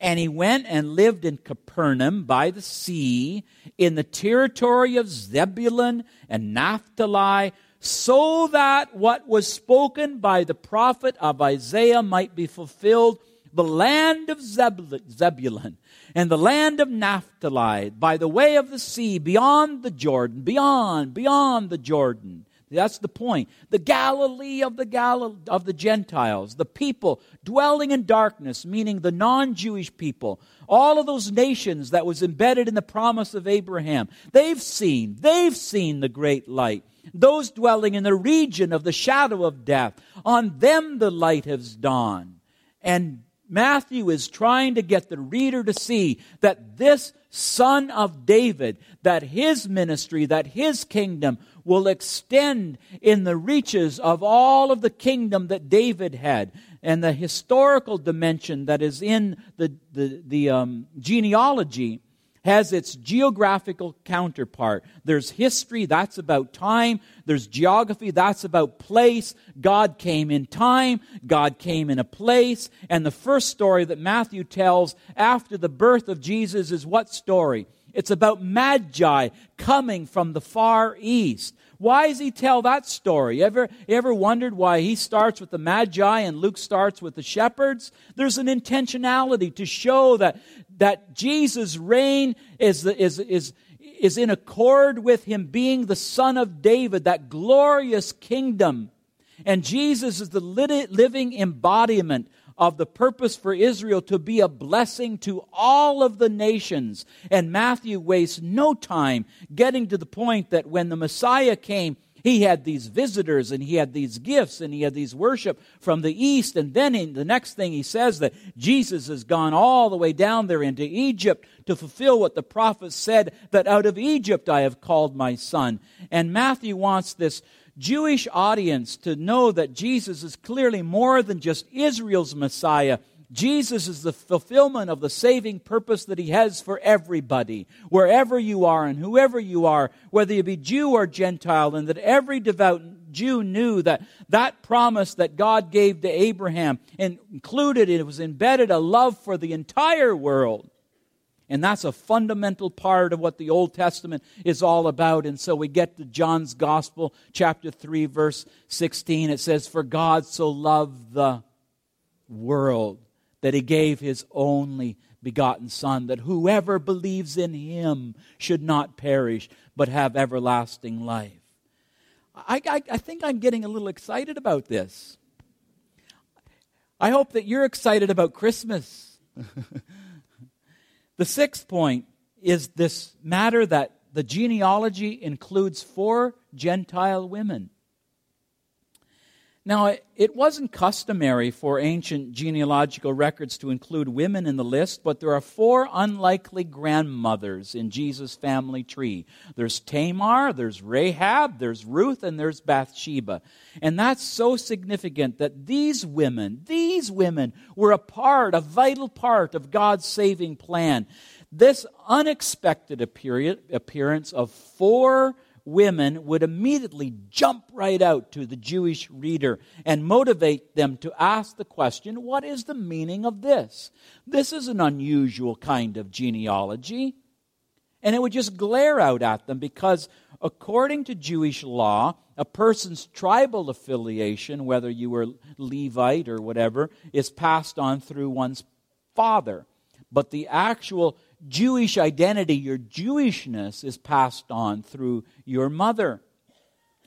and he went and lived in Capernaum by the sea, in the territory of Zebulun and Naphtali, so that what was spoken by the prophet of Isaiah might be fulfilled the land of Zebulun and the land of Naphtali by the way of the sea beyond the Jordan, beyond, beyond the Jordan. That's the point. The Galilee of the Gal- of the Gentiles, the people dwelling in darkness, meaning the non-Jewish people, all of those nations that was embedded in the promise of Abraham. They've seen, they've seen the great light those dwelling in the region of the shadow of death. On them the light has dawned. And Matthew is trying to get the reader to see that this son of David, that his ministry, that his kingdom will extend in the reaches of all of the kingdom that David had and the historical dimension that is in the, the, the um, genealogy has its geographical counterpart. There's history, that's about time. There's geography, that's about place. God came in time, God came in a place. And the first story that Matthew tells after the birth of Jesus is what story? It's about Magi coming from the far east. Why does he tell that story? Ever, ever wondered why he starts with the Magi and Luke starts with the shepherds? There's an intentionality to show that, that Jesus' reign is, is, is, is in accord with him being the son of David, that glorious kingdom. And Jesus is the living embodiment of the purpose for Israel to be a blessing to all of the nations. And Matthew wastes no time getting to the point that when the Messiah came, he had these visitors and he had these gifts and he had these worship from the east. And then in the next thing he says that Jesus has gone all the way down there into Egypt to fulfill what the prophet said that out of Egypt I have called my son. And Matthew wants this Jewish audience to know that Jesus is clearly more than just Israel's Messiah. Jesus is the fulfillment of the saving purpose that he has for everybody, wherever you are and whoever you are, whether you be Jew or Gentile, and that every devout Jew knew that that promise that God gave to Abraham included, it was embedded a love for the entire world. And that's a fundamental part of what the Old Testament is all about. And so we get to John's Gospel, chapter 3, verse 16. It says, For God so loved the world that he gave his only begotten Son, that whoever believes in him should not perish, but have everlasting life. I, I, I think I'm getting a little excited about this. I hope that you're excited about Christmas. The sixth point is this matter that the genealogy includes four Gentile women. Now, it wasn't customary for ancient genealogical records to include women in the list, but there are four unlikely grandmothers in Jesus' family tree. There's Tamar, there's Rahab, there's Ruth, and there's Bathsheba. And that's so significant that these women, these women were a part, a vital part of God's saving plan. This unexpected appearance of four women would immediately jump right out to the Jewish reader and motivate them to ask the question what is the meaning of this? This is an unusual kind of genealogy. And it would just glare out at them because, according to Jewish law, a person's tribal affiliation, whether you were Levite or whatever, is passed on through one's father. But the actual Jewish identity, your Jewishness, is passed on through your mother.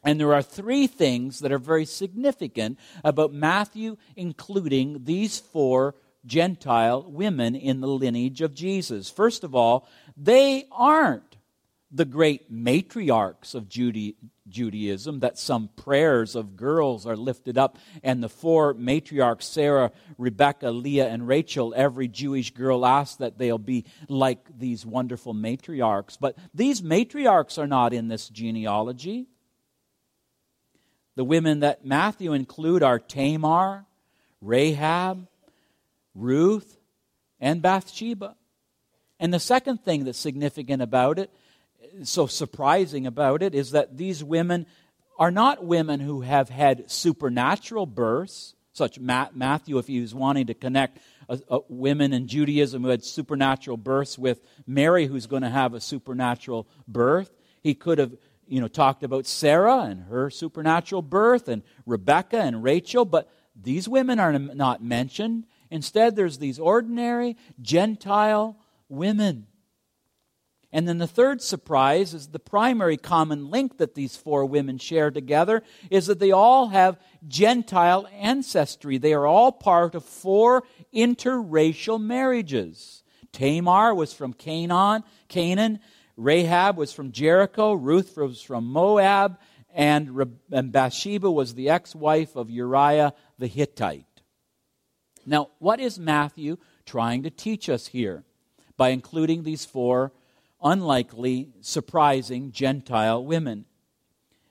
And there are three things that are very significant about Matthew including these four Gentile women in the lineage of Jesus. First of all, they aren't the great matriarchs of Judaism, that some prayers of girls are lifted up, and the four matriarchs, Sarah, Rebecca, Leah, and Rachel, every Jewish girl asks that they'll be like these wonderful matriarchs. But these matriarchs are not in this genealogy. The women that Matthew include are Tamar, Rahab, Ruth, and Bathsheba. And the second thing that's significant about it so surprising about it is that these women are not women who have had supernatural births, such Matthew, if he was wanting to connect a, a women in Judaism who had supernatural births with Mary, who's going to have a supernatural birth. He could have, you know, talked about Sarah and her supernatural birth, and Rebecca and Rachel, but these women are not mentioned. Instead, there's these ordinary Gentile women and then the third surprise is the primary common link that these four women share together is that they all have Gentile ancestry. They are all part of four interracial marriages. Tamar was from Canaan, Canaan, Rahab was from Jericho, Ruth was from Moab, and, and Bathsheba was the ex wife of Uriah the Hittite. Now, what is Matthew trying to teach us here by including these four unlikely, surprising Gentile women?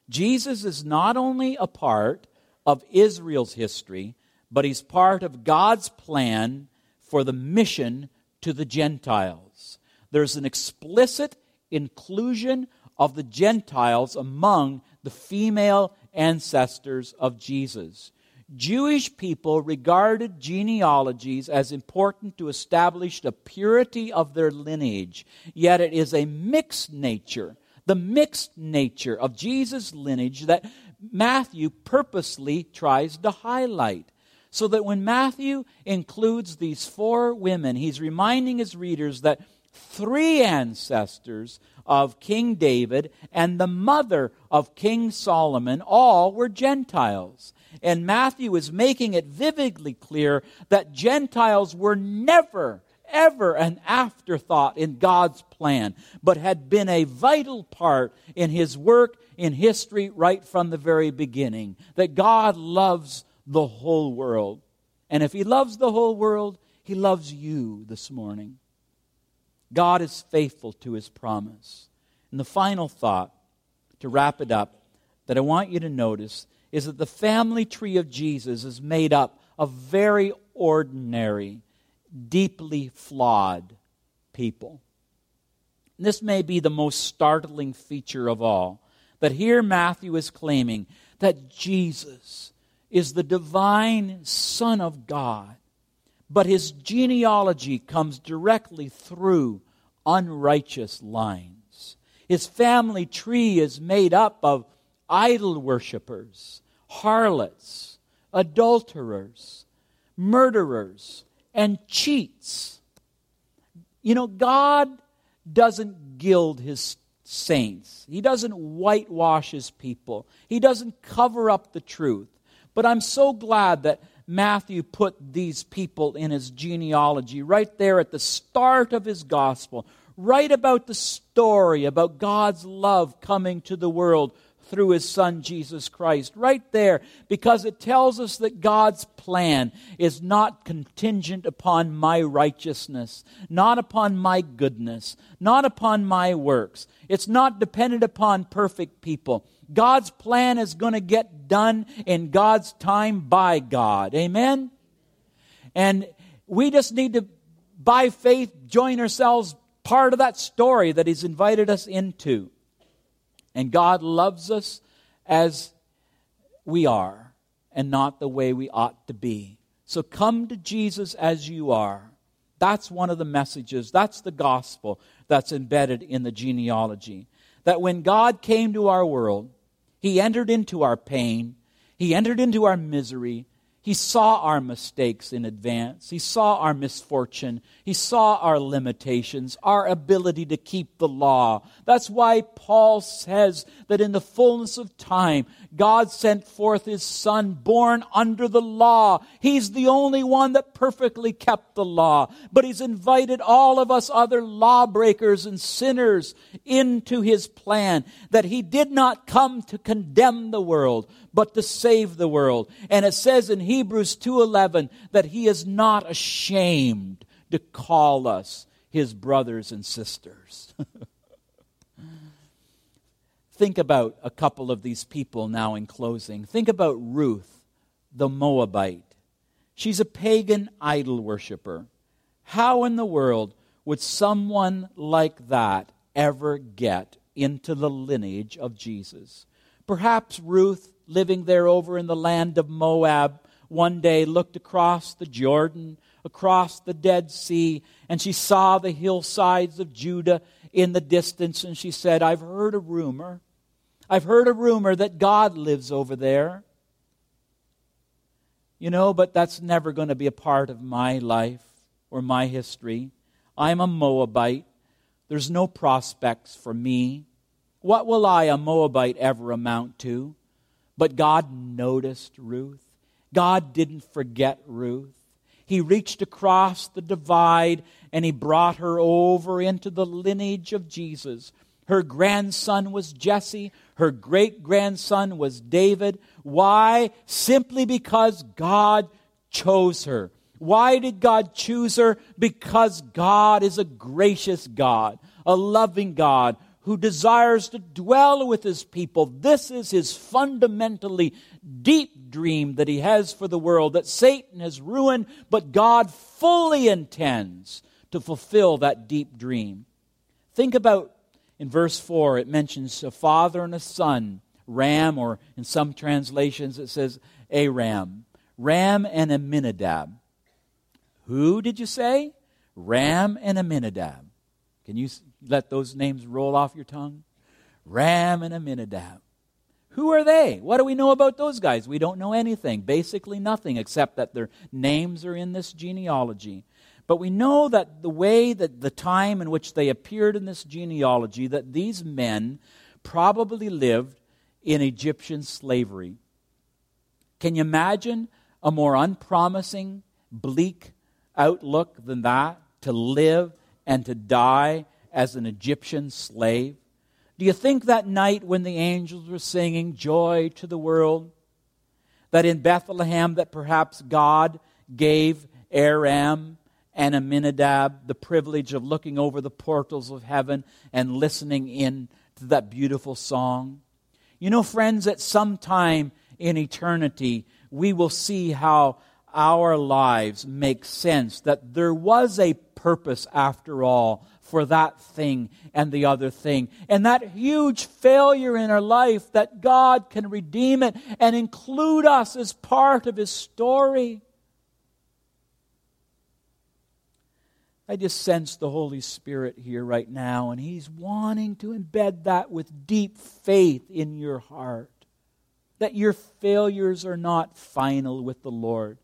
Jesus is not only a part of Israel's history, but he's part of God's plan for the mission to the Gentiles. There's an explicit inclusion of the Gentiles among the female ancestors of Jesus. Jewish people regarded genealogies as important to establish the purity of their lineage, yet it is a mixed nature, the mixed nature of Jesus' lineage that Matthew purposely tries to highlight. So that when Matthew includes these four women, he's reminding his readers that three ancestors of King David and the mother of King Solomon all were Gentiles. And Matthew is making it vividly clear that Gentiles were never, ever an afterthought in God's plan, but had been a vital part in his work in history right from the very beginning. That God loves the whole world. And if he loves the whole world, he loves you this morning. God is faithful to his promise. And the final thought, to wrap it up, that I want you to notice is that the family tree of Jesus is made up of very ordinary, deeply flawed people. This may be the most startling feature of all. That here Matthew is claiming that Jesus is the divine Son of God, but his genealogy comes directly through unrighteous lines. His family tree is made up of idol worshippers, harlots, adulterers, murderers, and cheats. You know, God doesn't gild his saints, He doesn't whitewash His people, He doesn't cover up the truth. But I'm so glad that Matthew put these people in his genealogy right there at the start of his gospel, right about the story about God's love coming to the world through his son Jesus Christ. Right there, because it tells us that God's plan is not contingent upon my righteousness, not upon my goodness, not upon my works. It's not dependent upon perfect people. God's plan is going to get done in God's time by God. Amen? And we just need to, by faith, join ourselves part of that story that He's invited us into. And God loves us as we are and not the way we ought to be. So come to Jesus as you are. That's one of the messages. That's the gospel that's embedded in the genealogy. That when God came to our world, He entered into our pain, He entered into our misery, he saw our mistakes in advance. He saw our misfortune. He saw our limitations, our ability to keep the law. That's why Paul says that in the fullness of time, God sent forth his son born under the law. He's the only one that perfectly kept the law. But he's invited all of us other lawbreakers and sinners into his plan that he did not come to condemn the world, but to save the world. And it says in Hebrews 2:11 that he is not ashamed to call us his brothers and sisters. Think about a couple of these people now in closing. Think about Ruth, the Moabite. She's a pagan idol worshiper. How in the world would someone like that ever get into the lineage of Jesus? Perhaps Ruth living there over in the land of Moab, one day looked across the Jordan, across the Dead Sea, and she saw the hillsides of Judah in the distance, and she said, I've heard a rumor. I've heard a rumor that God lives over there. You know, but that's never going to be a part of my life or my history. I'm a Moabite. There's no prospects for me. What will I, a Moabite, ever amount to? But God noticed Ruth. God didn't forget Ruth. He reached across the divide and he brought her over into the lineage of Jesus. Her grandson was Jesse. Her great grandson was David. Why? Simply because God chose her. Why did God choose her? Because God is a gracious God, a loving God who desires to dwell with his people. This is his fundamentally deep dream that he has for the world that Satan has ruined, but God fully intends to fulfill that deep dream. Think about in verse 4, it mentions a father and a son, Ram, or in some translations it says Aram. Ram and Amminadab. Who did you say? Ram and Amminadab. Can you let those names roll off your tongue? Ram and Amminadab. Who are they? What do we know about those guys? We don't know anything. Basically, nothing except that their names are in this genealogy. But we know that the way that the time in which they appeared in this genealogy, that these men probably lived in Egyptian slavery. Can you imagine a more unpromising, bleak outlook than that? To live and to die as an Egyptian slave? Do you think that night when the angels were singing joy to the world, that in Bethlehem that perhaps God gave Aram and Amminadab the privilege of looking over the portals of heaven and listening in to that beautiful song? You know, friends, at some time in eternity, we will see how our lives make sense, that there was a purpose after all for that thing and the other thing. And that huge failure in our life, that God can redeem it and include us as part of His story. I just sense the Holy Spirit here right now, and He's wanting to embed that with deep faith in your heart. That your failures are not final with the Lord.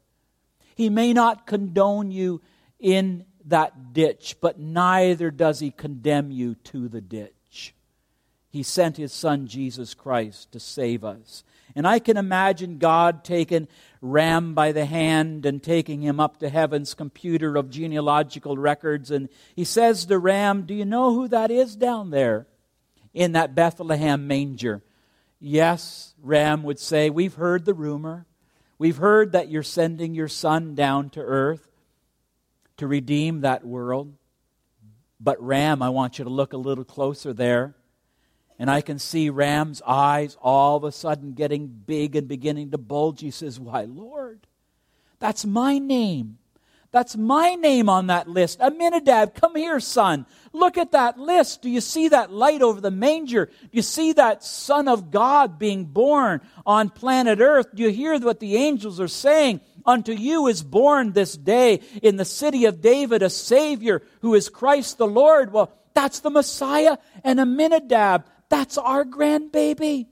He may not condone you in that ditch, but neither does he condemn you to the ditch. He sent his son Jesus Christ to save us. And I can imagine God taking Ram by the hand and taking him up to heaven's computer of genealogical records. And he says to Ram, Do you know who that is down there in that Bethlehem manger? Yes, Ram would say, We've heard the rumor. We've heard that you're sending your son down to earth to redeem that world. But Ram, I want you to look a little closer there. And I can see Ram's eyes all of a sudden getting big and beginning to bulge. He says, Why, Lord, that's my name. That's my name on that list. Amminadab, come here, son. Look at that list. Do you see that light over the manger? Do you see that Son of God being born on planet Earth? Do you hear what the angels are saying? Unto you is born this day in the city of David a Savior who is Christ the Lord. Well, that's the Messiah and Amminadab. That's our grandbaby.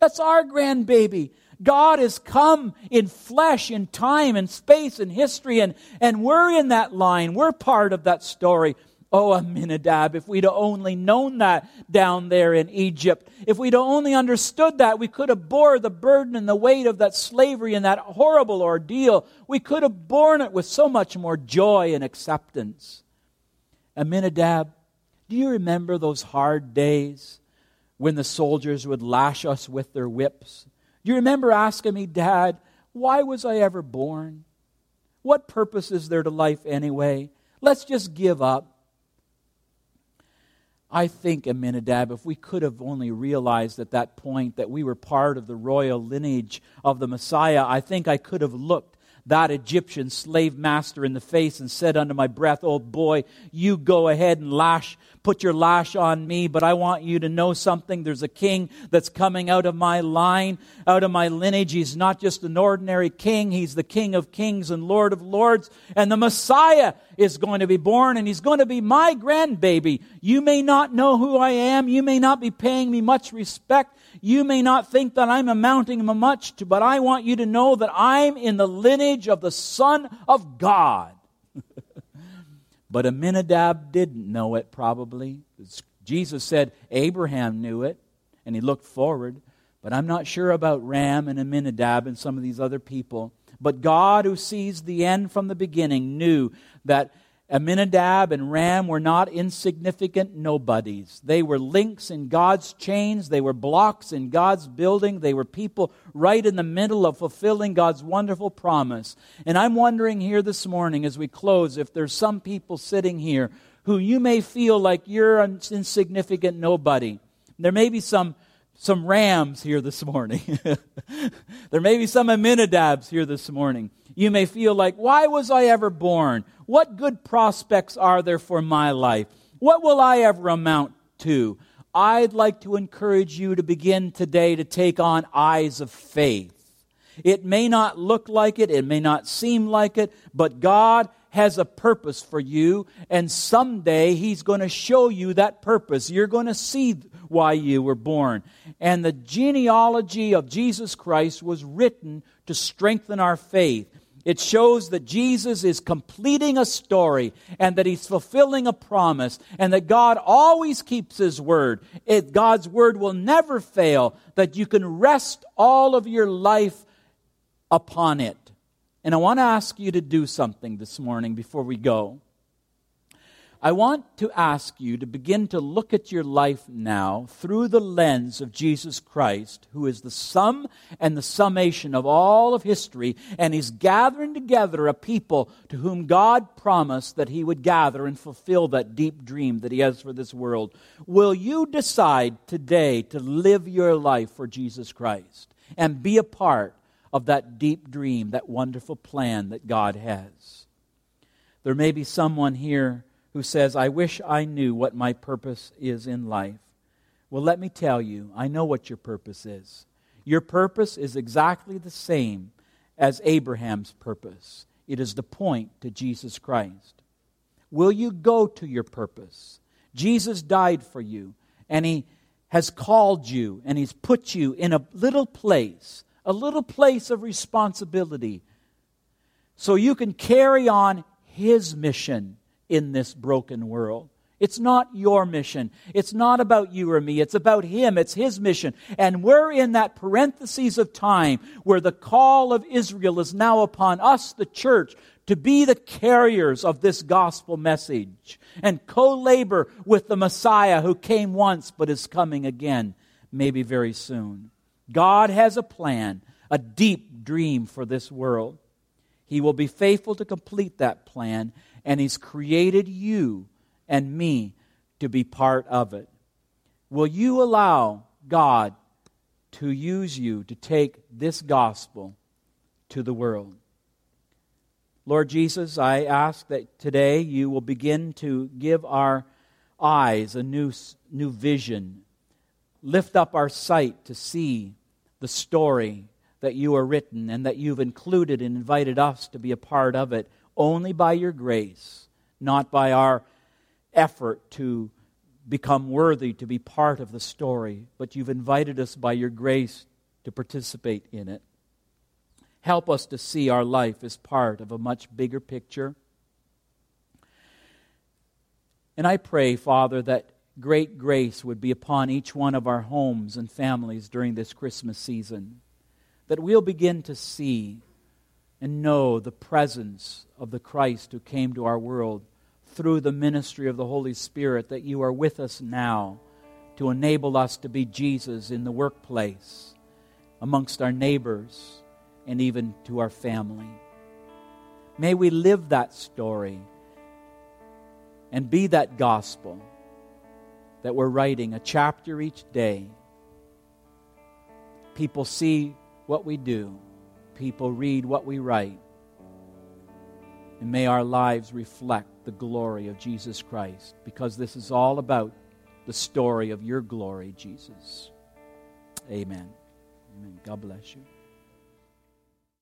That's our grandbaby. God has come in flesh, in time, in space, in history, and, and we're in that line. We're part of that story. Oh, Amminadab, if we'd only known that down there in Egypt, if we'd only understood that, we could have bore the burden and the weight of that slavery and that horrible ordeal. We could have borne it with so much more joy and acceptance. Amminadab, do you remember those hard days when the soldiers would lash us with their whips? Do you remember asking me, Dad, why was I ever born? What purpose is there to life anyway? Let's just give up. I think, Amminadab, if we could have only realized at that point that we were part of the royal lineage of the Messiah, I think I could have looked that Egyptian slave master in the face and said under my breath, Old boy, you go ahead and lash, put your lash on me, but I want you to know something. There's a king that's coming out of my line, out of my lineage. He's not just an ordinary king, he's the king of kings and lord of lords. And the Messiah is going to be born, and he's going to be my grandbaby. You may not know who I am, you may not be paying me much respect, you may not think that I'm amounting much to, but I want you to know that I'm in the lineage of the Son of God. but Amminadab didn't know it, probably. Jesus said Abraham knew it, and he looked forward. But I'm not sure about Ram and Amminadab and some of these other people. But God, who sees the end from the beginning, knew that Amminadab and Ram were not insignificant nobodies. They were links in God's chains. They were blocks in God's building. They were people right in the middle of fulfilling God's wonderful promise. And I'm wondering here this morning as we close if there's some people sitting here who you may feel like you're an insignificant nobody. There may be some some rams here this morning. there may be some Amminadabs here this morning. You may feel like, why was I ever born? What good prospects are there for my life? What will I ever amount to? I'd like to encourage you to begin today to take on eyes of faith. It may not look like it, it may not seem like it, but God has a purpose for you, and someday He's going to show you that purpose. You're going to see why you were born. And the genealogy of Jesus Christ was written to strengthen our faith. It shows that Jesus is completing a story and that he's fulfilling a promise and that God always keeps his word. It, God's word will never fail, that you can rest all of your life upon it. And I want to ask you to do something this morning before we go. I want to ask you to begin to look at your life now through the lens of Jesus Christ, who is the sum and the summation of all of history, and He's gathering together a people to whom God promised that He would gather and fulfill that deep dream that He has for this world. Will you decide today to live your life for Jesus Christ and be a part of that deep dream, that wonderful plan that God has? There may be someone here who says, I wish I knew what my purpose is in life. Well, let me tell you, I know what your purpose is. Your purpose is exactly the same as Abraham's purpose it is the point to Jesus Christ. Will you go to your purpose? Jesus died for you, and He has called you, and He's put you in a little place, a little place of responsibility, so you can carry on His mission in this broken world. It's not your mission. It's not about you or me. It's about Him. It's His mission. And we're in that parenthesis of time where the call of Israel is now upon us, the church, to be the carriers of this gospel message and co labor with the Messiah who came once but is coming again, maybe very soon. God has a plan, a deep dream for this world. He will be faithful to complete that plan and He's created you and me to be part of it. Will you allow God to use you to take this gospel to the world? Lord Jesus, I ask that today you will begin to give our eyes a new, new vision. Lift up our sight to see the story that you are written and that you've included and invited us to be a part of it only by your grace, not by our effort to become worthy to be part of the story, but you've invited us by your grace to participate in it. Help us to see our life as part of a much bigger picture. And I pray, Father, that great grace would be upon each one of our homes and families during this Christmas season, that we'll begin to see and know the presence of the Christ who came to our world through the ministry of the Holy Spirit, that you are with us now to enable us to be Jesus in the workplace, amongst our neighbors, and even to our family. May we live that story and be that gospel that we're writing, a chapter each day. People see what we do people read what we write. And may our lives reflect the glory of Jesus Christ, because this is all about the story of your glory, Jesus. Amen. Amen. God bless you.